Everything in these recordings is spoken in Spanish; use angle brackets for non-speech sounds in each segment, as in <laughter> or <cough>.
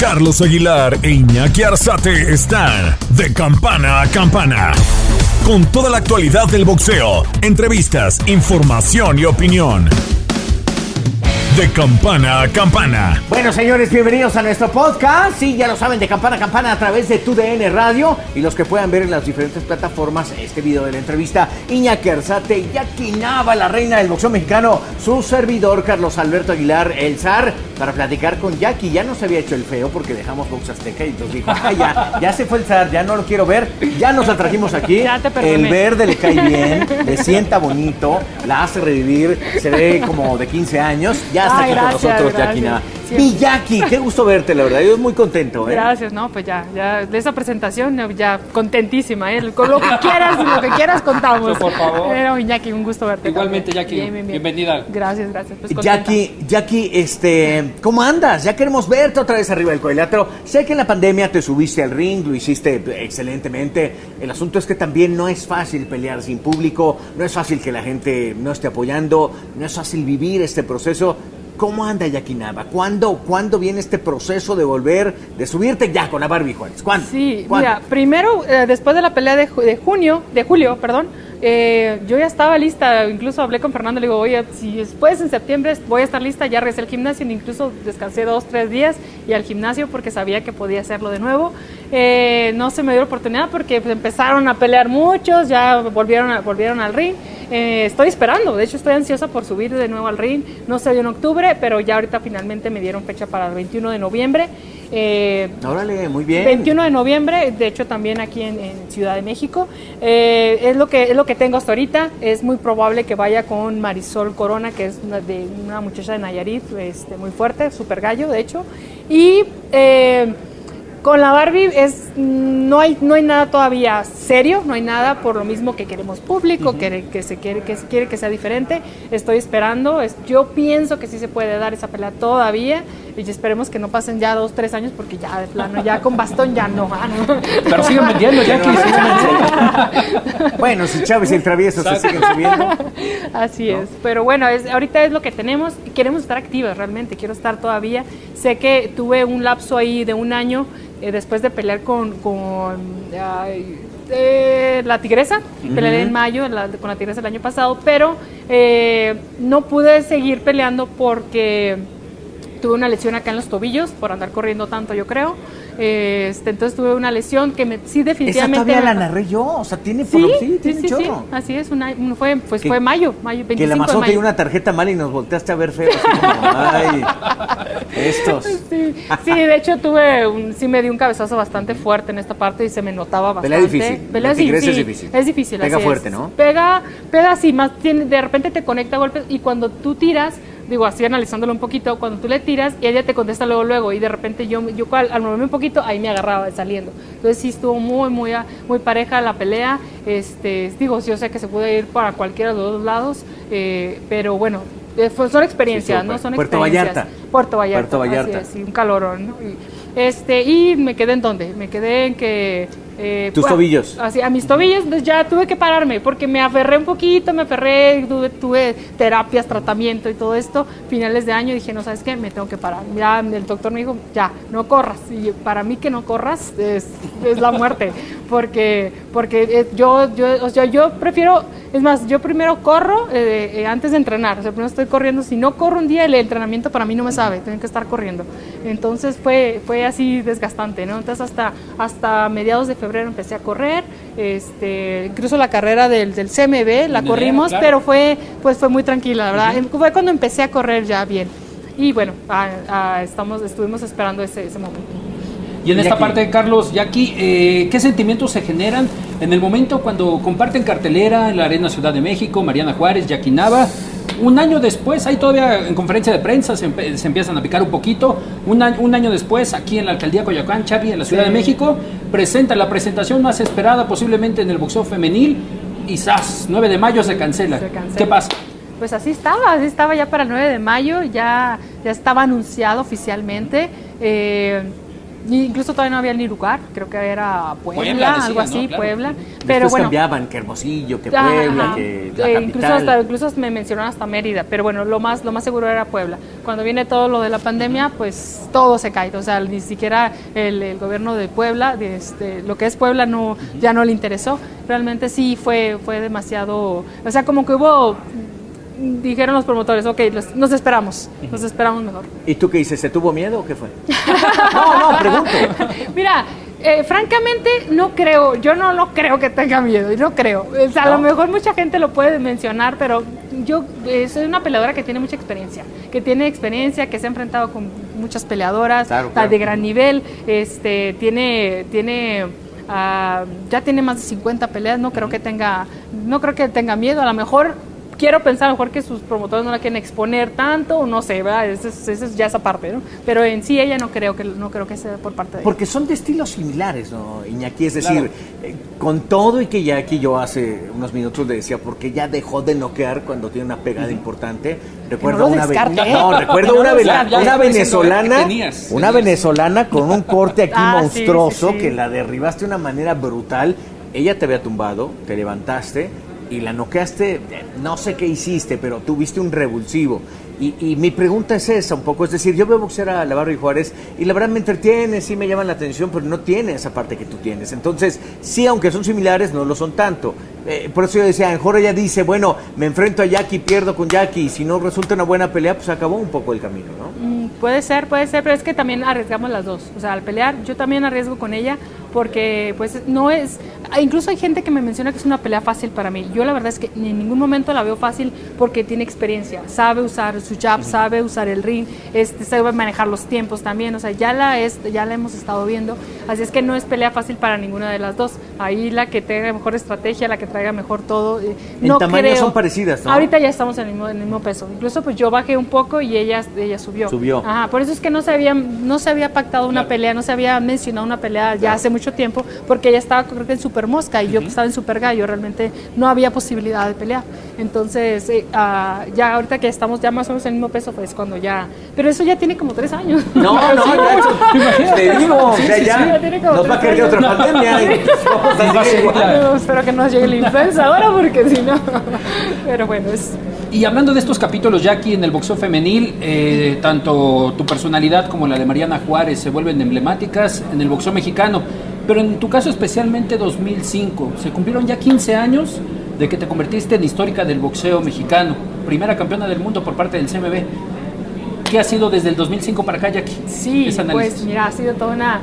Carlos Aguilar e Iñaki Arzate están de campana a campana. Con toda la actualidad del boxeo, entrevistas, información y opinión. De campana a campana. Bueno, señores, bienvenidos a nuestro podcast. Sí, ya lo saben, de campana a campana a través de TUDN Radio y los que puedan ver en las diferentes plataformas este video de la entrevista. Iñaki Arzate, Jackie Nava, la reina del boxeo mexicano, su servidor Carlos Alberto Aguilar, el zar, para platicar con Jackie. Ya no se había hecho el feo porque dejamos Box Azteca y entonces dijo, ah, ya, ya se fue el zar, ya no lo quiero ver. Ya nos atrajimos aquí. Ya te perdoné. el verde le cae bien, le sienta bonito, la hace revivir, se ve como de 15 años. Ya está Ay, aquí gracias, con nosotros, Jackie gracias. Nava. Sí. Mi Jackie, qué gusto verte, la verdad. Yo estoy muy contento, ¿eh? Gracias, no, pues ya, ya, de esa presentación no, ya contentísima, ¿eh? Con lo que quieras, lo que quieras contamos. Por favor. Pero Iñaki, un gusto verte. Igualmente, también. Jackie, Bien, bien, bien. bienvenida. Gracias, gracias. Pues. Jackie, Jackie, este, ¿cómo andas? Ya queremos verte otra vez arriba del cuadrilátero. Sé que en la pandemia te subiste al ring, lo hiciste excelentemente. El asunto es que también no es fácil pelear sin público, no es fácil que la gente no esté apoyando, no es fácil vivir este proceso. ¿Cómo anda Jackie Nava? ¿Cuándo, ¿Cuándo viene este proceso de volver, de subirte ya con la Barbie Juárez? ¿Cuándo? Sí, ¿Cuándo? mira, primero, eh, después de la pelea de, ju- de junio, de julio, perdón, eh, yo ya estaba lista, incluso hablé con Fernando, le digo, oye, si después en septiembre voy a estar lista, ya regresé al gimnasio, incluso descansé dos, tres días y al gimnasio porque sabía que podía hacerlo de nuevo. Eh, no se me dio la oportunidad porque pues, empezaron a pelear muchos, ya volvieron, a- volvieron al ring. Eh, estoy esperando, de hecho estoy ansiosa por subir de nuevo al ring, no se dio en octubre, pero ya ahorita finalmente me dieron fecha para el 21 de noviembre. Eh, Órale, muy bien. 21 de noviembre, de hecho también aquí en, en Ciudad de México. Eh, es, lo que, es lo que tengo hasta ahorita. Es muy probable que vaya con Marisol Corona, que es una, de, una muchacha de Nayarit, este, muy fuerte, super gallo, de hecho. Y eh, con la Barbie es, no, hay, no hay nada todavía serio, no hay nada por lo mismo que queremos público, que, que, se quiere, que se quiere que sea diferente. Estoy esperando, es, yo pienso que sí se puede dar esa pelea todavía y esperemos que no pasen ya dos, tres años porque ya de plano, ya con bastón ya no. ah, no. Pero siguen vendiendo, Jackie. Bueno, si Chávez y el travieso se siguen subiendo. Así es, pero bueno, es, ahorita es lo que tenemos y queremos estar activas realmente, quiero estar todavía. Sé que tuve un lapso ahí de un año eh, después de pelear con, con ay, eh, la tigresa, peleé en mayo la- con la tigresa el año pasado, pero eh, no pude seguir peleando porque tuve una lesión acá en los tobillos por andar corriendo tanto, yo creo. Este, entonces tuve una lesión que me, sí Esa definitivamente... todavía la narré yo. O sea, tiene Sí, sí, tiene sí, sí. Así es, una- un- fue, pues Que- fue mayo, mayo, 25 Que la mayo. dio una tarjeta mal y nos volteaste a ver feo. así como, <laughs> ay, estos. Sí, sí, de hecho tuve un, sí me di un cabezazo bastante fuerte en esta parte y se me notaba bastante. Pelea difícil. Pelea sí, es difícil. Es difícil, Pega así fuerte, es. ¿no? Pega, pega así, más tiene, de repente te conecta golpes y cuando tú tiras, digo así analizándolo un poquito, cuando tú le tiras y ella te contesta luego luego y de repente yo, yo al, al moverme un poquito ahí me agarraba saliendo. Entonces sí estuvo muy, muy, muy pareja la pelea. Este, digo, yo sé que se puede ir para cualquiera de los dos lados, eh, pero bueno. eh, fue- son experiencias, Sí, ¿no? Son Puerto experiencias. Vallarta. Puerto Vallarta. Puerto Vallarta. así es, sí, un calorón. ¿no? Y, este, y me quedé en dónde? Me quedé en que... eh, Tus tobillos. Así, a mis tobillos, entonces ya tuve que pararme porque me aferré un poquito, me aferré, tuve, tuve terapias, tratamiento y todo esto. Finales de año dije, no, ¿sabes qué? Me tengo que parar. Ya el doctor me dijo, ya, no corras. Y para mí que no corras es, es la muerte. <laughs> Porque, porque eh, yo, yo, o sea, yo prefiero, es más, yo primero corro eh, eh, antes de entrenar. O sea, primero estoy corriendo. Si no corro un día, el entrenamiento para mí no me sabe, tengo que estar corriendo. Entonces fue, fue así desgastante, ¿no? Entonces hasta, hasta mediados de febrero empecé a correr. Este, incluso la carrera del, del CMB la corrimos, claro. pero fue, pues fue muy tranquila, la ¿verdad? Fue cuando empecé a correr ya bien. Y bueno, ah, estamos, estuvimos esperando ese, ese momento. Y en esta Jackie. parte, Carlos, Jackie, eh, ¿qué sentimientos se generan en el momento cuando comparten cartelera en la Arena Ciudad de México, Mariana Juárez, Jackie Nava? Un año después, ahí todavía en conferencia de prensa se, empiezan a picar un poquito. Un año, un año después, aquí en la alcaldía Coyoacán, Charlie, en la Ciudad Sí. de México, presenta la presentación más esperada posiblemente en el boxeo femenil y ¡zas! 9 de mayo se cancela. Se cancela. ¿Qué pasa? Pues así estaba, así estaba ya para el 9 de mayo, ya, ya estaba anunciado oficialmente. Eh, incluso todavía no había ni lugar, creo que era Puebla, Puebla, decían, algo ¿no? así, Claro. Puebla. Después Pero bueno, cambiaban que Hermosillo, que Ajá, Puebla, que la eh, capital. incluso hasta incluso me mencionaron hasta Mérida, pero bueno, lo más lo más seguro era Puebla. Cuando viene todo lo de la pandemia, pues todo se cae, o sea, ni siquiera el, el gobierno de Puebla, de este, lo que es Puebla no ya no le interesó. Realmente sí fue fue demasiado, o sea, como que hubo dijeron los promotores, ok, los- nos esperamos, nos esperamos mejor. ¿Y tú qué dices? ¿Se tuvo miedo o qué fue? <laughs> no, no, pregunto. Mira, eh, francamente no creo, yo no lo creo que tenga miedo, no creo. O sea, a lo mejor mucha gente lo puede mencionar, pero yo eh, soy una peleadora que tiene mucha experiencia, que tiene experiencia, que se ha enfrentado con muchas peleadoras Claro, claro. de gran nivel, este, tiene, tiene, ah, ya tiene más de 50 peleas, no creo que tenga, no creo que tenga miedo, a lo mejor quiero pensar a lo mejor que sus promotores no la quieren exponer tanto, o no sé, ¿verdad? Esa es, esa es ya esa parte, ¿no? Pero en sí ella no creo que no creo que sea por parte de ella. Porque son de estilos similares, ¿no, Iñaki? Es decir, Claro. eh, con todo y que Jackie yo hace unos minutos le decía, porque ya dejó de noquear cuando tiene una pegada importante. Recuerdo <laughs> no una, ve- no, recuerdo no una, vela- ya una venezolana, tenías, una venezolana con un corte aquí <laughs> Ah, sí, monstruoso sí, sí. que la derribaste de una manera brutal. Ella te había tumbado, te levantaste y la noqueaste, no sé qué hiciste, pero tuviste un revulsivo. Y, y mi pregunta es esa un poco, es decir, yo veo boxear a Lavarro y Juárez y la verdad me entretiene, sí me llaman la atención, pero no tiene esa parte que tú tienes. Entonces, sí, aunque son similares, no lo son tanto. Eh, por eso yo decía, mejor ella dice, bueno, me enfrento a Jackie, pierdo con Jackie, y si no resulta una buena pelea, pues acabó un poco el camino, ¿no? Mm, Puede ser, puede ser, pero es que también arriesgamos las dos. O sea, al pelear, yo también arriesgo con ella porque pues no es... Incluso hay gente que me menciona que es una pelea fácil para mí. Yo la verdad es que en ningún momento la veo fácil porque tiene experiencia. Sabe usar su jab, sabe usar el ring, este, sabe manejar los tiempos también. O sea, ya la, es, ya la hemos estado viendo. Así es que no es pelea fácil para ninguna de las dos. Ahí la que tenga mejor estrategia, la que traiga mejor todo. eh, En no tamaño creo- son parecidas, ¿no? Ahorita ya estamos en el mismo, en el mismo peso. Incluso pues yo bajé un poco y ella, ella subió. Subió. Ajá, por eso es que no se había, no se había pactado una pelea, no se había mencionado una pelea ya hace mucho tiempo, porque ella estaba creo que en Super Mosca y yo estaba en Super Gallo, realmente no había posibilidad de pelear. Entonces, eh, ah, ya ahorita que estamos ya más o menos en el mismo peso, pues cuando ya... Pero eso ya tiene como tres años. No, no, <laughs> ya, te digo, o sea, sí, ya sí, ya tiene como nos va a caer otra pandemia. y <laughs> vamos a seguir espero que no nos llegue la influenza ahora, porque si no... <laughs> Pero bueno, es... Y hablando de estos capítulos, Jackie, en el boxeo femenil, eh, tanto tu personalidad como la de Mariana Juárez se vuelven emblemáticas en el boxeo mexicano. Pero en tu caso especialmente 2005, se cumplieron ya 15 años de que te convertiste en histórica del boxeo mexicano, primera campeona del mundo por parte del CMB. ¿Qué ha sido desde el 2005 para acá, Jackie? Sí, pues mira, ha sido toda una...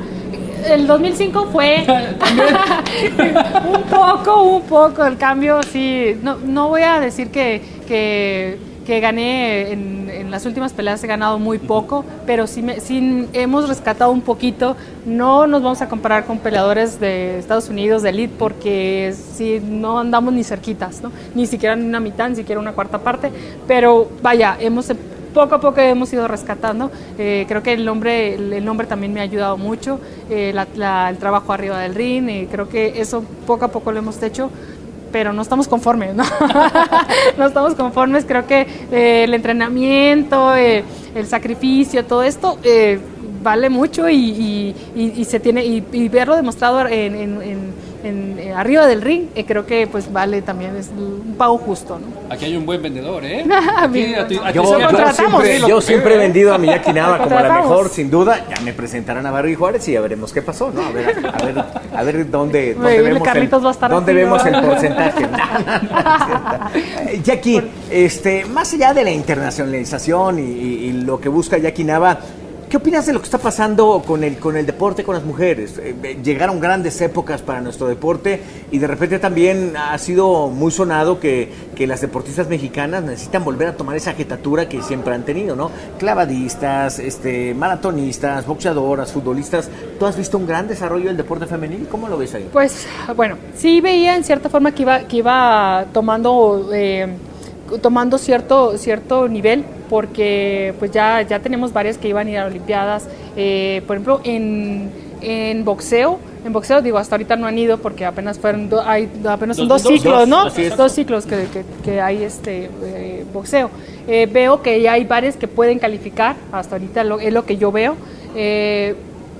El 2005 fue <laughs> <laughs> un poco, un poco el cambio, sí. No, no voy a decir que, que, que gané en, en las últimas peleas, he ganado muy poco, pero sí, me, sí hemos rescatado un poquito. No nos vamos a comparar con peleadores de Estados Unidos, de elite, porque sí, no andamos ni cerquitas, ¿no? Ni siquiera en una mitad, ni siquiera una cuarta parte, pero vaya, hemos poco a poco hemos ido rescatando. Eh, creo que el nombre, el, nombre también me ha ayudado mucho, eh, la- el trabajo arriba del ring, creo que eso poco a poco lo hemos hecho. Pero no estamos conformes, ¿no? <laughs> no estamos conformes. Creo que eh, el entrenamiento, el sacrificio, todo esto vale mucho y, y- y- se tiene y, verlo demostrado en- en- en- eh, arriba del ring, eh, creo que pues vale también es un pago justo, ¿no? Aquí hay un buen vendedor, ¿eh? <laughs> Aquí, a ti- a ti Yo, siempre, yo siempre he vendido a Miyaki Nava como la mejor, sin duda. Ya me presentarán a Barrio y Juárez y ya veremos qué pasó, ¿no? A ver, a ver, a ver dónde, dónde vemos, Carlitos va a el, estar dónde vemos ¿no? el porcentaje. <laughs> Eh, Jackie, este, más allá de la internacionalización y, y- y lo que busca Jackie Nava, ¿qué opinas de lo que está pasando con el, con el deporte, con las mujeres? Eh, eh, llegaron grandes épocas para nuestro deporte y de repente también ha sido muy sonado que, que las deportistas mexicanas necesitan volver a tomar esa jetatura que siempre han tenido, ¿no? Clavadistas, este, maratonistas, boxeadoras, futbolistas. ¿Tú has visto un gran desarrollo del deporte femenil? ¿Cómo lo ves ahí? Pues bueno, sí veía en cierta forma que iba, que iba tomando, eh, tomando cierto, cierto nivel, porque pues ya, ya tenemos varias que iban a ir a Olimpiadas. Eh, por ejemplo, en, en boxeo, en boxeo digo, hasta ahorita no han ido porque apenas fueron do- hay, apenas son Dos- dos, ciclos, dos, ¿no? Dos ciclos que, que- que hay este eh, boxeo. Eh, veo que ya hay varias que pueden calificar, hasta ahorita lo- es lo que yo veo. Eh,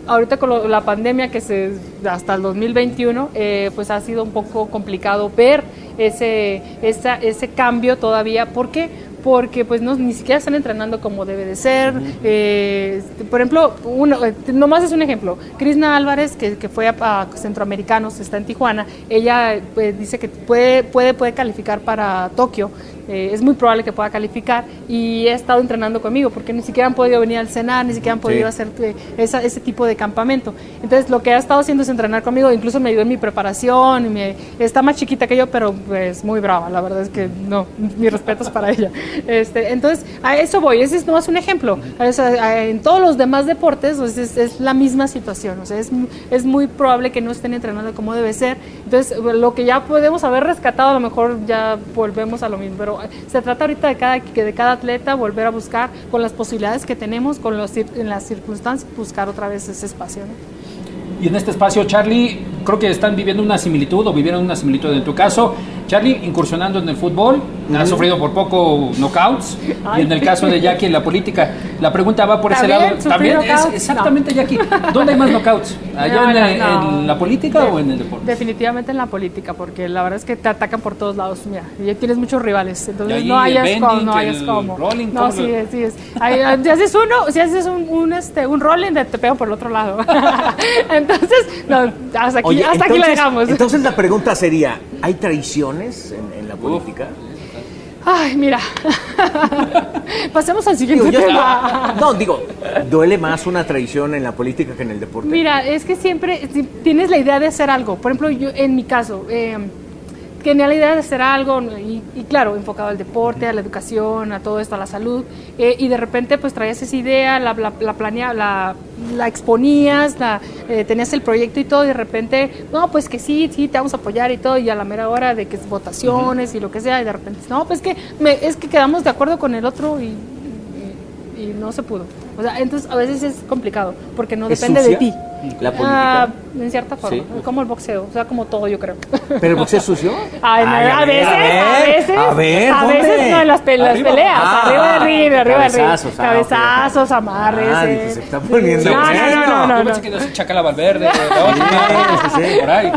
ahorita con lo- la pandemia que se hasta el 2021, eh, pues ha sido un poco complicado ver ese, esa- ese cambio todavía. ¿Por qué? Porque pues no, ni siquiera están entrenando como debe de ser. Eh, por ejemplo, uno, eh, nomás es un ejemplo. Krishna Álvarez, que, que fue a, a Centroamericanos, está en Tijuana, ella pues, dice que puede, puede, puede calificar para Tokio. Eh, es muy probable que pueda calificar y he estado entrenando conmigo porque ni siquiera han podido venir al cenar, ni siquiera han podido Sí. hacer eh, esa- ese tipo de campamento. Entonces lo que ha estado haciendo es entrenar conmigo, incluso me ayudó en mi preparación, y me- está más chiquita que yo, pero es muy brava, la verdad es que no, mis respetos para ella. Este, entonces a eso voy, ese es nomás un ejemplo. O sea, a- en todos los demás deportes pues, es, es la misma situación, o sea, es, es muy probable que no estén entrenando como debe ser. Entonces lo que ya podemos haber rescatado, a lo mejor ya volvemos a lo mismo, pero se trata ahorita de cada, de cada atleta volver a buscar con las posibilidades que tenemos, con los, en las circunstancias, buscar otra vez ese espacio. ¿no? Y en este espacio, Charlie, creo que están viviendo una similitud o vivieron una similitud en tu caso. Charlie, incursionando en el fútbol, ha sufrido por poco knockouts. Ay. Y en el caso de Jackie en la política, la pregunta va por ese ¿También lado. También es exactamente, Jackie. ¿Dónde hay más knockouts? <laughs> ¿Allá No, en, no, en no. la política De- o en el deporte? Definitivamente en la política, porque la verdad es que te atacan por todos lados. Mira, y tienes muchos rivales, entonces no hayas bending, como, no hayas como. rolling, no, ¿cómo sí es, sí es. Ahí, ah, si haces uno, si haces un, un, este, un rolling, te te pegan por el otro lado. <laughs> entonces, no, hasta aquí, Oye, hasta aquí la entonces- dejamos. Entonces la pregunta sería, ¿hay traiciones en, en la política? Ay, mira. <laughs> Pasemos al siguiente Digo, yo- tema. no, digo, duele más una traición en la política que en el deporte. Mira, es que siempre si tienes la idea de hacer algo. Por ejemplo, yo en mi caso, eh, tenía la idea de hacer algo y, y claro, enfocado al deporte, a la educación, a todo esto, a la salud. eh, y de repente pues traías esa idea, la, la, la planea- la, la exponías, la, eh, tenías el proyecto y todo y de repente, no, pues que sí, sí, te vamos a apoyar y todo. Y a la mera hora de que es votaciones y lo que sea, y de repente, no, pues que, me, es que quedamos de acuerdo con el otro y, y- y no se pudo. O sea, entonces a veces es complicado porque no ¿Es depende sucia de ti. la política? Ah, en cierta forma, Sí. como el boxeo, o sea, como todo yo creo. ¿Pero el boxeo es sucio? Ay, no, Ay, a, veces, a, veces, a ver, a ¿dónde? veces no en las, pe- las Arriba. peleas, Ah, arriba del ring, arriba del ring, cabezazos, ah, cabezazos, amarres. Ah, eh. se está poniendo no, no, no, no, Yo no, no. pensé que no Chacala Valverde, <laughs> la otra, Sí, sí, sí. por ahí.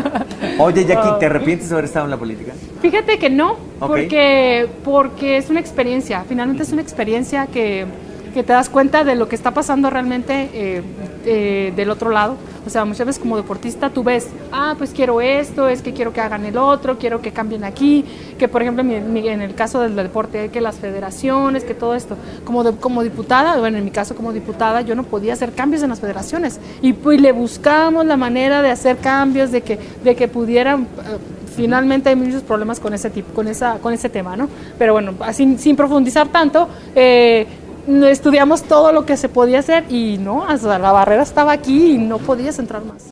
Oye, Jackie, ¿te arrepientes de haber estado en la política? Fíjate que no, Ok. porque, porque es una experiencia, finalmente es una experiencia que, que te das cuenta de lo que está pasando realmente eh, eh, del otro lado. O sea, muchas veces como deportista tú ves, ah, pues quiero esto, es que quiero que hagan el otro, quiero que cambien aquí, que por ejemplo en, el caso del deporte, que las federaciones, que todo esto. Como, como diputada, bueno, en mi caso como diputada, yo no podía hacer cambios en las federaciones. Y le buscamos la manera de hacer cambios, de que, de que pudieran... eh, finalmente hay muchos problemas con ese tipo, con esa, con ese tema, ¿no? Pero bueno, así, sin profundizar tanto, eh, estudiamos todo lo que se podía hacer y no, hasta la barrera estaba aquí y no podías entrar más.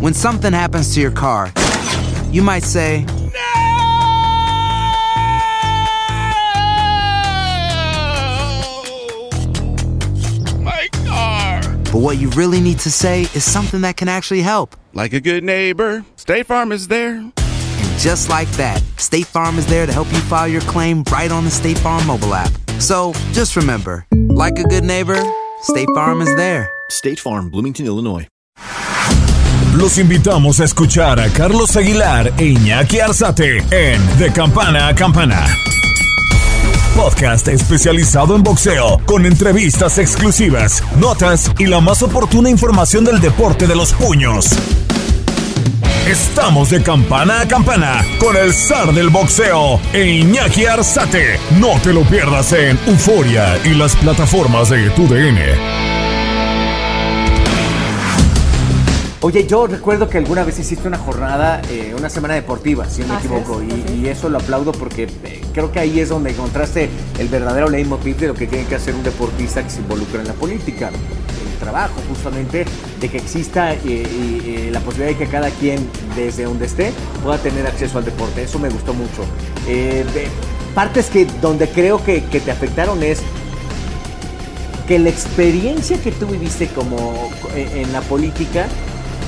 When something happens to your car, you might say, My car. but what you really need to say is something that can actually help. Like a good neighbor, State Farm is there. Just like that, State Farm is there to help you file your claim right on the State Farm mobile app. So just remember, like a good neighbor, State Farm is there. State Farm, Bloomington, Illinois. Los invitamos a escuchar a Carlos Aguilar e Iñaki Arzate en De Campana a Campana. Podcast especializado en boxeo, con entrevistas exclusivas, notas y la más oportuna información del deporte de los puños. Estamos de campana a campana con el zar del boxeo e Iñaki Arzate. No te lo pierdas en Euforia y las plataformas de TUDN. Oye, yo recuerdo que alguna vez hiciste una jornada, eh, una semana deportiva, si no me Así equivoco, es, y eso lo aplaudo porque eh, creo que ahí es donde encontraste el verdadero leitmotiv de lo que tiene que hacer un deportista que se involucra en la política. Trabajo, justamente, de que exista eh, eh, la posibilidad de que cada quien, desde donde esté, pueda tener acceso al deporte. Eso me gustó mucho. Eh, partes que donde creo que, te afectaron es que la experiencia que tú viviste como en la política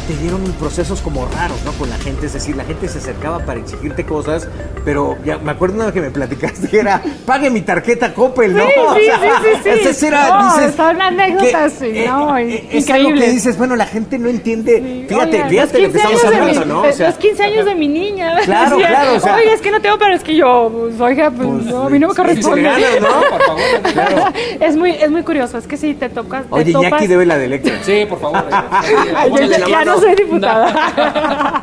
te dieron procesos como raros, ¿no? Con la gente, es decir, la gente se acercaba para exigirte cosas, pero ya me acuerdo una vez que me platicaste que era, pague mi tarjeta Coppel, ¿no? Sí, <laughs> O sí, sea, sí, sí, sí. era, No, dices, son anécdotas, que, sí, no, eh, es algo increíbles. que dices, bueno, la gente no entiende, Sí. fíjate, Oigan, fíjate lo los que 15 estamos años de hablando, mi- ¿no? O sea, los 15 años de mi niña. <laughs> Claro, Decía, claro, o sea- Oye, es que no tengo, pero es que yo, pues, oiga, pues, Pues, no, a mí no me corresponde. ganas, ¿no? Por favor. <laughs> claro. es, muy, es muy curioso, es que si te tocas. te Oye, topas- Iñaki debe la de Electra. Sí, por favor. Ya. No soy diputada. <laughs>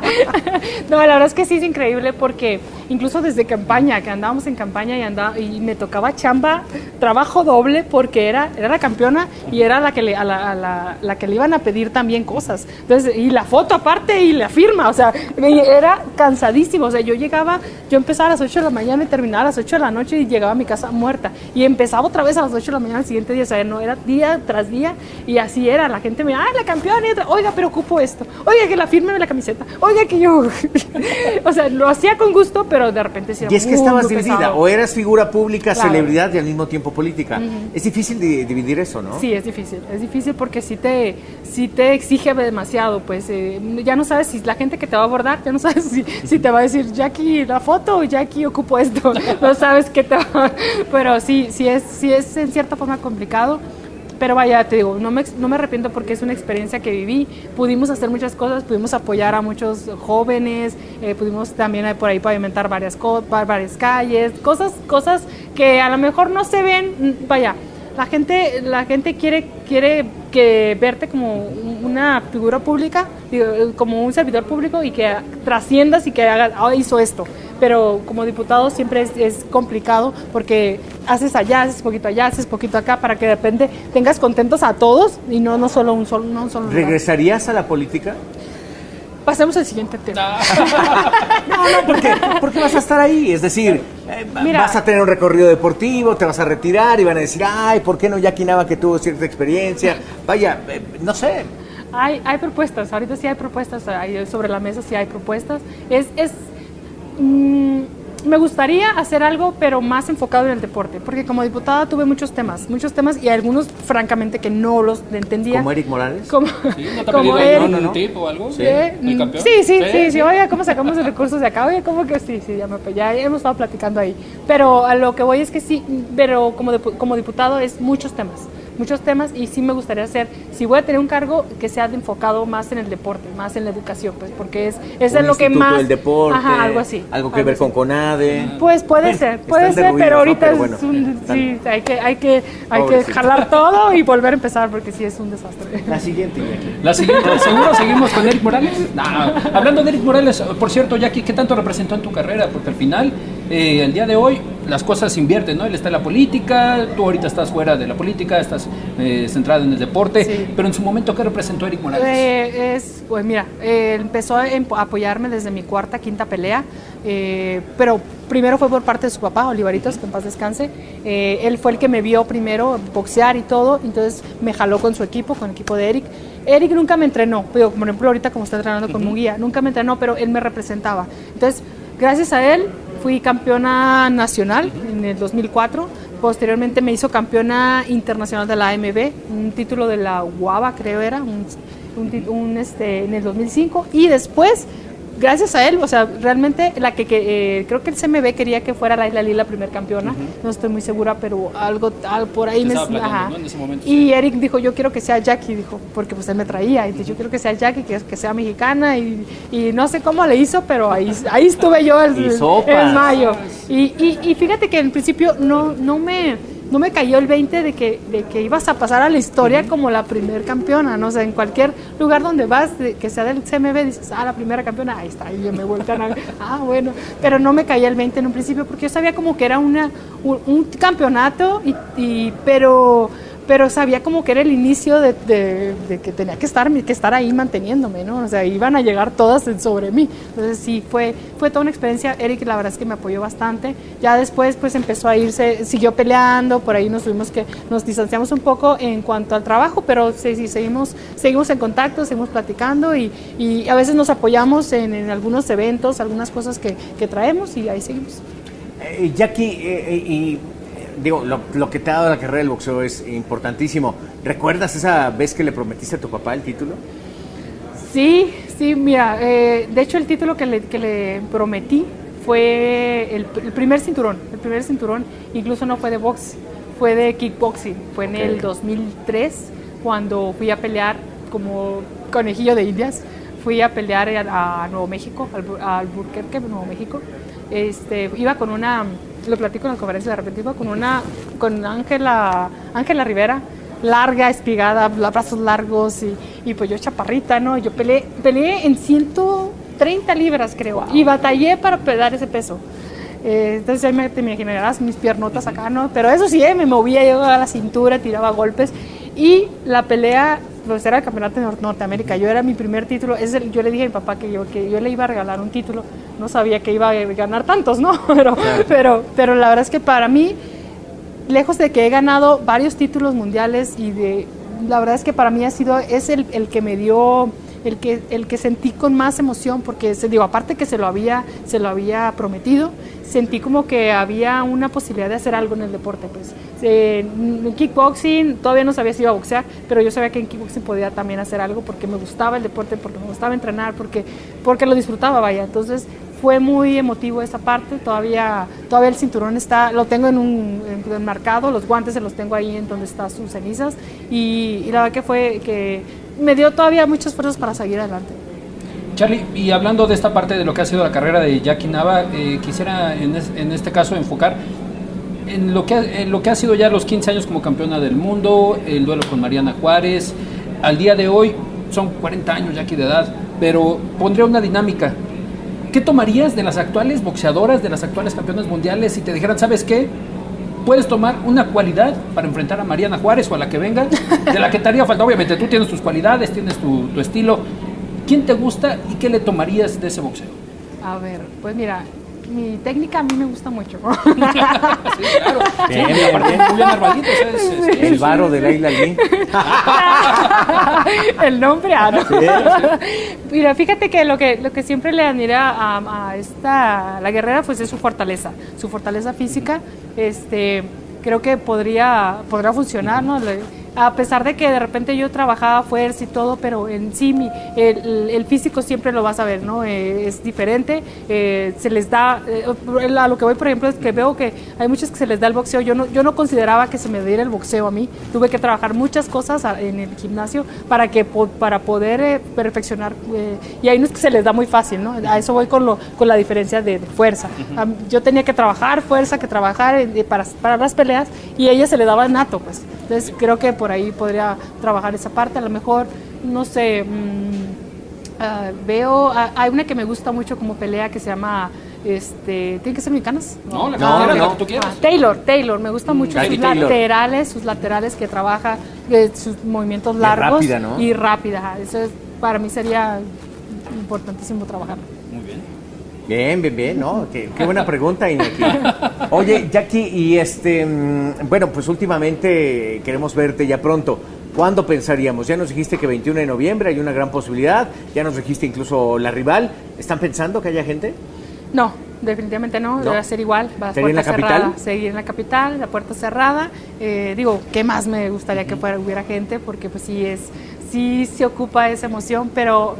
no, la verdad es que sí es increíble porque incluso desde campaña, que andábamos en campaña y andaba, y me tocaba chamba, trabajo doble porque era, era la campeona y era la que le, a la, a la- la que le iban a pedir también cosas. Entonces, y la foto aparte y la firma, o sea, era cansadísimo. O sea, yo llegaba, yo empezaba a las 8 de la mañana y terminaba a las 8 de la noche y llegaba a mi casa muerta. Y empezaba otra vez a las 8 de la mañana el siguiente día, o sea, no era día tras día y así era. La gente me, ay, la campeona, y otra, oiga, pero ocupo esto, oiga, que la firme la camiseta, oiga, que yo. <laughs> o sea, lo hacía con gusto, pero de repente sí era Y es que estabas dividida, pesado. o eras figura pública, Claro. celebridad y al mismo tiempo política. Es difícil de dividir eso, ¿no? Sí, es difícil, es difícil porque sí te, sí te exige demasiado, pues eh, ya no sabes si la gente que te va a abordar, ya no sabes si, si te va a decir, Jackie, la foto, o Jackie, ocupo esto, <laughs> no sabes qué te va, pero sí, sí es, sí es en cierta forma complicado. Pero vaya, te digo, no me, no me arrepiento porque es una experiencia que viví. Pudimos hacer muchas cosas, pudimos apoyar a muchos jóvenes, eh, pudimos también eh, por ahí pavimentar varias, varias calles, cosas, cosas que a lo mejor no se ven, mm, vaya, la gente, la gente quiere, quiere que verte como un- una figura pública, como un servidor público y que trasciendas y que hagas, "Ah, hizo esto. Pero como diputado siempre es, es complicado porque haces allá, haces poquito allá, haces poquito acá para que de repente tengas contentos a todos y no, no solo un solo, no un solo lugar. ¿Regresarías a la política? Pasemos al siguiente tema. No, <laughs> no, porque, porque vas a estar ahí. Es decir, eh, Mira. vas a tener un recorrido deportivo, te vas a retirar y van a decir, ay, ¿por qué no Jackie Nava que tuvo cierta experiencia? Vaya, eh, no sé. Hay, hay propuestas, ahorita sí hay propuestas, hay- sobre la mesa sí hay propuestas. Es, es, mm, me gustaría hacer algo, pero más enfocado en el deporte, porque como diputada tuve muchos temas, muchos temas y algunos, francamente, que no los entendía. Como Eric Morales. Como, ¿Sí? ¿No te <laughs> como Eric. No, no, no. tip o algo? Sí. ¿El Mm, campeón? Sí, sí, sí, sí, Oiga, ¿cómo sacamos los recursos de acá? Oye, ¿cómo que sí? Sí, ya, me, ya hemos estado platicando ahí. Pero a lo que voy es que sí, pero como, como diputado es muchos temas, muchos temas y sí me gustaría hacer, si voy a tener un cargo, que sea de enfocado más en el deporte, más en la educación, pues porque es, es en lo que más... del deporte. Ajá, algo así. Algo que ver así. con CONADE. Pues puede Bueno, ser, puede ser, pero ¿no? ahorita es un, están- sí, hay que, hay que, hay que jalar todo y volver a empezar porque sí es un desastre. La siguiente. La siguiente, ¿seguro seguimos con Eric Morales? No. Hablando de Eric Morales, por cierto, Jackie, ¿qué tanto representó en tu carrera? Porque al final, eh, el día de hoy, las cosas se invierten, ¿no? Él está en la política, tú ahorita estás fuera de la política, estás eh, centrado en el deporte, Sí. pero en su momento, ¿qué representó Eric Morales? Eh, es, pues mira, eh, empezó a apoyarme desde mi cuarta, quinta pelea, eh, pero primero fue por parte de su papá, Olivaritos, que en paz descanse. Eh, él fue el que me vio primero boxear y todo, entonces me jaló con su equipo, con el equipo de Eric. Eric nunca me entrenó, pero por ejemplo ahorita como está entrenando con un guía, nunca me entrenó, pero él me representaba. Entonces, gracias a él fui campeona nacional en el 2004. Posteriormente me hizo campeona internacional de la AMB, un título de la UABA creo era, un, este, en el 2005. Y después, gracias a él, o sea, realmente la que, que, eh, creo que el CMB quería que fuera la Isla Lila primer campeona, no estoy muy segura, pero algo tal por ahí me ajá. ¿no? En ese momento, Y sí. Eric dijo, yo quiero que sea Jackie, dijo, porque pues él me traía, y dijo, yo quiero que sea Jackie, que, que sea mexicana, y, y no sé cómo le hizo, pero ahí, ahí estuve yo el, sopas. en mayo. Y, y, y fíjate que en principio no, no me no me cayó el 20 de que, de que ibas a pasar a la historia como la primer campeona, ¿no? O sea, en cualquier lugar donde vas, de- que sea del CMB, dices, ah, la primera campeona, ahí está, y yo me vuelcan a <laughs> ah, bueno, pero no me caía el 20 en un principio porque yo sabía como que era una, un, un campeonato, y, y- pero pero sabía como que era el inicio de, de- de que tenía que estar, que estar ahí manteniéndome, ¿no? O sea, iban a llegar todas sobre mí. Entonces sí, fue, fue toda una experiencia. Eric la verdad es que me apoyó bastante. Ya después pues empezó a irse, siguió peleando, por ahí nos tuvimos que, nos distanciamos un poco en cuanto al trabajo, pero sí, sí, seguimos, seguimos en contacto, seguimos platicando y, y a veces nos apoyamos en, en algunos eventos, algunas cosas que, que traemos y ahí seguimos. Eh, Jackie, eh, eh, y eh, digo, lo, lo que te ha dado la carrera del boxeo es importantísimo. ¿Recuerdas esa vez que le prometiste a tu papá el título? Sí, Sí, mira, eh, de hecho el título que le, que le prometí fue el, el primer cinturón. El primer cinturón incluso no fue de box, fue de kickboxing. Fue en el 2003 cuando fui a pelear como conejillo de indias. Fui a pelear a, a Nuevo México, al, a Albuquerque, Nuevo México. Este, iba con una, lo platico en la conferencia de repente, iba con una, con Ángela, Ángela Rivera, larga, espigada, brazos largos y, y pues yo chaparrita, ¿no? Yo peleé, peleé en 130 libras, creo, y batallé para pegar ese peso. Eh, entonces ya me, te imaginarás mis piernotas acá, ¿no? Pero eso sí, eh, me movía yo a la cintura, tiraba golpes. Y la pelea, pues era el campeonato de Nor- Norteamérica. Yo era mi primer título. Es el- yo le dije a mi papá que yo, que yo le iba a regalar un título. No sabía que iba a ganar tantos, ¿no? <laughs> Pero, pero, pero la verdad es que para mí, lejos de que he ganado varios títulos mundiales y de la verdad es que para mí ha sido es el, el que me dio el que el que sentí con más emoción porque digo aparte que se lo había se lo había prometido sentí como que había una posibilidad de hacer algo en el deporte pues. Eh, en kickboxing todavía no sabía si iba a boxear pero yo sabía que en kickboxing podía también hacer algo porque me gustaba el deporte porque me gustaba entrenar porque porque lo disfrutaba vaya. Entonces fue muy emotivo esa parte, todavía, todavía el cinturón está, lo tengo en un en- enmarcado, los guantes se los tengo ahí en donde están sus cenizas y, y la verdad que fue que me dio todavía muchos esfuerzos para seguir adelante. Charlie, y hablando de esta parte de lo que ha sido la carrera de Jackie Nava, eh, quisiera en este caso enfocar en lo, que, ha- en lo que ha sido ya los 15 años como campeona del mundo, el duelo con Mariana Juárez. Al día de hoy son 40 años Jackie de edad, pero pondría una dinámica. ¿Qué tomarías de las actuales boxeadoras, de las actuales campeonas mundiales si te dijeran, ¿sabes qué? Puedes tomar una cualidad para enfrentar a Mariana Juárez o a la que venga, de la que te haría falta. Obviamente tú tienes tus cualidades, tienes tu, estilo. ¿Quién te gusta y qué le tomarías de ese boxeo? A ver, pues mira, mi técnica a mí me gusta mucho. <laughs> Sí, claro. Bien, Sí, bien, aparte, bien. muy bien armadito, o sea, es- es- El varo de Leila Lee. <laughs> el nombre, ah, ¿no? Mira, fíjate que lo que lo que siempre le admira a, a esta la guerrera pues es su fortaleza, su fortaleza física, este creo que podría podrá funcionar, ¿no? Le- a pesar de que de repente yo trabajaba fuerza y todo, pero en sí mi, el, el físico siempre lo vas a ver, ¿no? Eh, es diferente, eh, se les da, eh, a lo que voy por ejemplo es que veo que hay muchos que se les da el boxeo, yo no, yo no consideraba que se me diera el boxeo a mí, tuve que trabajar muchas cosas en el gimnasio para, que, para poder eh, perfeccionar, eh, y hay unos que se les da muy fácil, ¿no? A eso voy con, lo, con la diferencia de, de fuerza. Yo tenía que trabajar fuerza, que trabajar eh, para, para las peleas, y a ella se le daba nato, pues. Entonces creo que por ahí podría trabajar esa parte, a lo mejor, no sé, mm, ah, veo, ah, hay una que me gusta mucho como pelea que se llama, este, ¿tiene que ser mexicanas? No, la No, la no. que tú quieras. Ah, Taylor, Taylor, me gusta mucho Jackie sus Taylor. laterales, sus laterales que trabaja, eh, sus movimientos Y largos rápida, ¿no? y rápida. Eso es- para mí sería importantísimo trabajar. Bien. Bien, bien, ¿no? Qué, qué buena pregunta, Iñaki. Oye, Jackie, y este, mm, bueno, pues últimamente queremos verte ya pronto. ¿Cuándo pensaríamos? Ya nos dijiste que 21 de noviembre hay una gran posibilidad, ya nos dijiste incluso la rival. ¿Están pensando que haya gente? No, definitivamente no, ¿No? a ser igual, va a ¿Seguir en la capital? seguir en la capital, la puerta cerrada. Eh, digo, ¿qué más me gustaría que fuera, hubiera gente? Porque pues sí es, sí se ocupa esa emoción, pero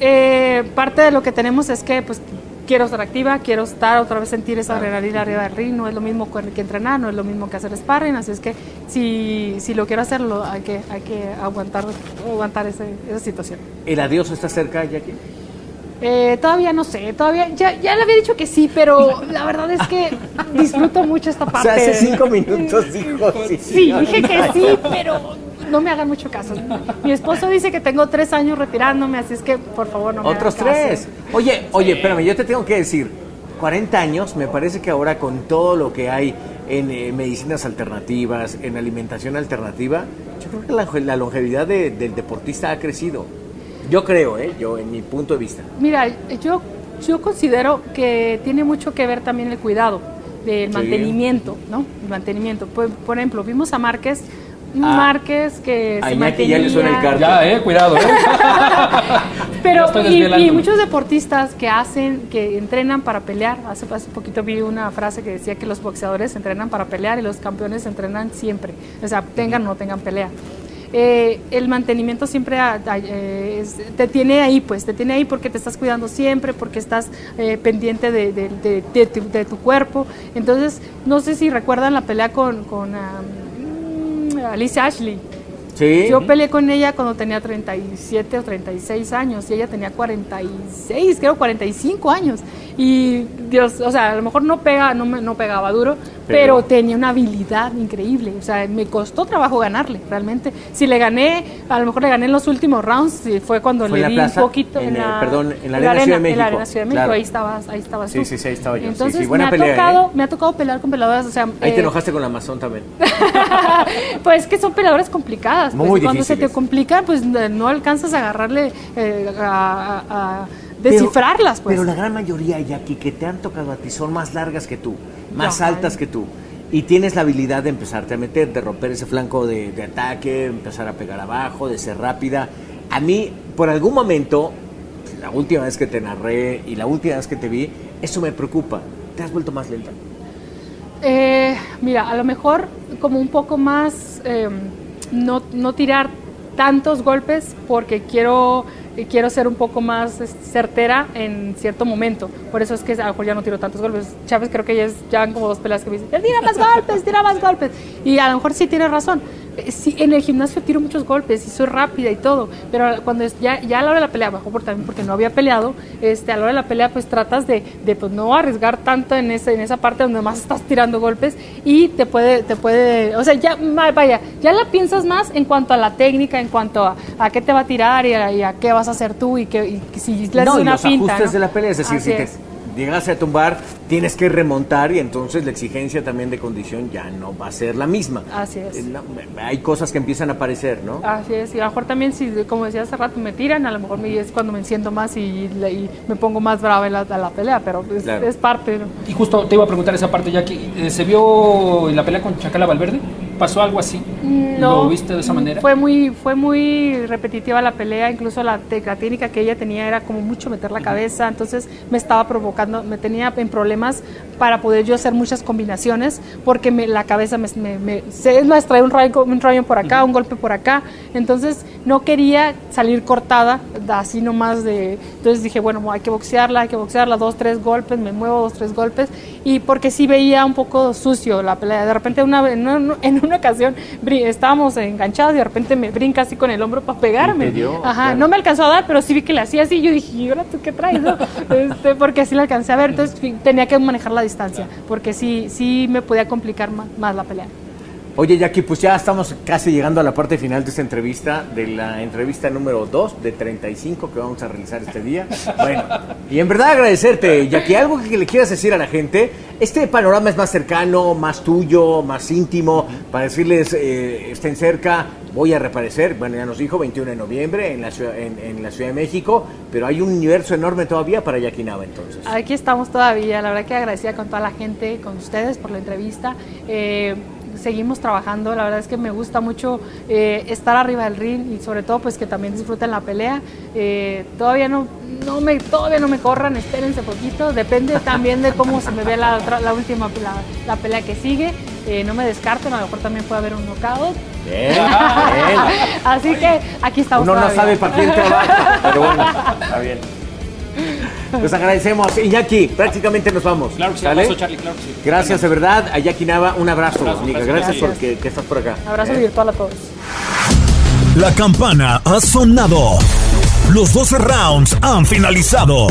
eh, parte de lo que tenemos es que pues quiero estar activa, quiero estar otra vez sentir esa adrenalina arriba del ring, no es lo mismo que entrenar, no es lo mismo que hacer sparring, así es que si, si lo quiero hacerlo hay que, hay que aguantar, aguantar ese- esa situación. ¿El adiós está cerca, Jackie? Eh, todavía no sé, todavía, ya, ya le había dicho que sí, pero <laughs> la verdad es que disfruto mucho esta O parte. sea, hace cinco minutos dijo sí. Sí, dije que sí, pero no me hagan mucho caso. Mi esposo dice que tengo tres años retirándome, así es que por favor no me Otros hagan caso. tres. Oye, oye, espérame, yo te tengo que decir, 40 años, me parece que ahora con todo lo que hay en eh, medicinas alternativas, en alimentación alternativa, yo creo que la, longe- la longevidad de- del deportista ha crecido. Yo creo, ¿eh? Yo, en mi punto de vista. Mira, yo, yo considero que tiene mucho que ver también el cuidado, del Sí. mantenimiento, ¿no? El mantenimiento. Por, por ejemplo, vimos a Márquez. Márquez que A se Iñaki ya le suena el mantenía- carro. Ya, eh, cuidado, eh. <laughs> Pero y, muchos deportistas que hacen, que entrenan para pelear. Hace, hace poquito vi una frase que decía que los boxeadores entrenan para pelear y los campeones entrenan siempre. O sea, tengan o no tengan pelea. eh, el mantenimiento siempre a- a- eh, es- te tiene ahí, pues, te tiene ahí porque te estás cuidando siempre, porque estás eh, pendiente de, de- de- de tu, de tu cuerpo. Entonces, no sé si recuerdan la pelea con, con um, Alicia Ashley. Sí. Yo peleé con ella cuando tenía 37 o 36 años y ella tenía 46, creo 45 años. Y Dios, o sea, a lo mejor no pega, no, me- no pegaba duro, pero, Pero- tenía una habilidad increíble. O sea, me costó trabajo ganarle, realmente. Si le gané, a lo mejor le gané en los últimos rounds, fue cuando ¿Fue le la di plaza? un poquito En, eh, perdón, en la Arena Ciudad de En la México. Arena Ciudad de México, Claro. ahí estabas, ahí estabas Sí, tú. sí, sí, ahí estaba yo. Entonces, sí, buena me, ha pelea, tocado, ¿eh? me ha tocado pelear con peleadoras, o sea, Ahí te eh, enojaste con la Amazon también. <laughs> pues que son peleadoras complicadas. pues, Muy y cuando se te difíciles. complican, pues no alcanzas a agarrarle, eh, a, a- a descifrarlas. Pues. Pero la gran mayoría, Jackie, que te han tocado a ti son más largas que tú, más altas que tú. Y tienes la habilidad de empezarte a meter, de romper ese flanco de, de ataque, empezar a pegar abajo, de ser rápida. A mí, por algún momento, la última vez que te narré y la última vez que te vi, eso me preocupa. ¿Te has vuelto más lenta? Eh, mira, a lo mejor como un poco más, eh, no, no tirar tantos golpes porque quiero, quiero ser un poco más certera en cierto momento. Por eso es que a lo mejor ya no tiro tantos golpes. Chávez creo que ya, es, ya como dos peleas que me dicen, tira más golpes, tira más golpes. Y a lo mejor sí tiene razón. Eh, Sí, en el gimnasio tiro muchos golpes y soy rápida y todo, pero cuando es- ya, ya a la hora de la pelea, bajo por también porque no había peleado, este, a la hora de la pelea pues tratas de, de pues, no arriesgar tanto en, ese, en esa parte donde más estás tirando golpes y te puede, te puede, o sea, ya, vaya, ya la piensas más en cuanto a la técnica, en cuanto a, a qué te va a tirar y a, y a qué vas a hacer tú y, que, y si le haces no, y una los finta. ajustes ¿no? de la pelea, es decir, Así si te es. Llegas a tumbar, tienes que remontar y entonces la exigencia también de condición ya no va a ser la misma. Así es. No, hay cosas que empiezan a aparecer, ¿no? Así es, y a lo mejor también, si, como decía hace rato, me tiran, a lo mejor me- es cuando me enciendo más y, me pongo más brava en la, a la pelea, pero es, Claro. es parte. ¿no? Y justo te iba a preguntar esa parte, Jackie. eh, ¿Se vio en la pelea con Chacala Valverde? ¿Pasó algo así? No, ¿Lo viste de esa manera? Fue muy, fue muy repetitiva la pelea, incluso la, la técnica que ella tenía era como mucho meter la cabeza, entonces me estaba provocando, me tenía en problemas para poder yo hacer muchas combinaciones, porque me- la cabeza me, me, me- se- es más, trae un rayo, un rayo por acá, un golpe por acá, entonces no quería salir cortada, así nomás de, entonces dije, bueno, hay que boxearla, hay que boxearla, dos, tres golpes, me muevo dos, tres golpes, y porque sí veía un poco sucio la pelea, de repente una, en, una, en una <laughs> ocasión estábamos enganchados y de repente me brinca así con el hombro para pegarme, dio, ajá, claro. no me alcanzó a dar, pero sí vi que le hacía así, yo dije, ¿y ahora tú qué traes? no?" <laughs> Este, porque sí la alcancé a ver, entonces tenía que manejar la distancia, porque sí, sí me podía complicar más, la pelea. Oye, Jackie, pues ya estamos casi llegando a la parte final de esta entrevista, de la entrevista número 2 de 35 que vamos a realizar este día. Bueno, y en verdad agradecerte, Jackie, algo que le quieras decir a la gente. Este panorama es más cercano, más tuyo, más íntimo, para decirles, eh, estén cerca, voy a reaparecer. Bueno, ya nos dijo 21 de noviembre en la, ciudad, en, la Ciudad de México, pero hay un universo enorme todavía para Jackie Nava entonces. Aquí estamos todavía, la verdad que agradecida con toda la gente, con ustedes por la entrevista. Eh, seguimos trabajando, la verdad es que me gusta mucho eh, estar arriba del ring y sobre todo pues que también disfruten la pelea. Eh, todavía no, no me, todavía no me corran, espérense poquito, depende también de cómo se me ve la, última la, pelea que sigue. No me descarten, a lo mejor también puede haber un knockout. Bien, bien. Así que aquí estamos. Uno no todavía. sabe para quién trabaja, pero bueno, está bien. Pues agradecemos. Iñaki, prácticamente nos vamos. Claro que sí, ¿Sale? abrazo, Charlie, claro que sí. Gracias de verdad a Jackie Nava. Un abrazo, Abrazo, amiga. gracias. Gracias, Gracias. porque que estás por acá. Abrazo ¿Eh? virtual a todos. La campana ha sonado. Los 12 rounds han finalizado.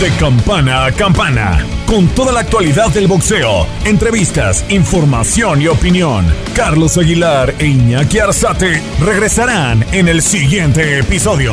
De campana a campana, con toda la actualidad del boxeo, entrevistas, información y opinión. Carlos Aguilar e Iñaki Arzate regresarán en el siguiente episodio.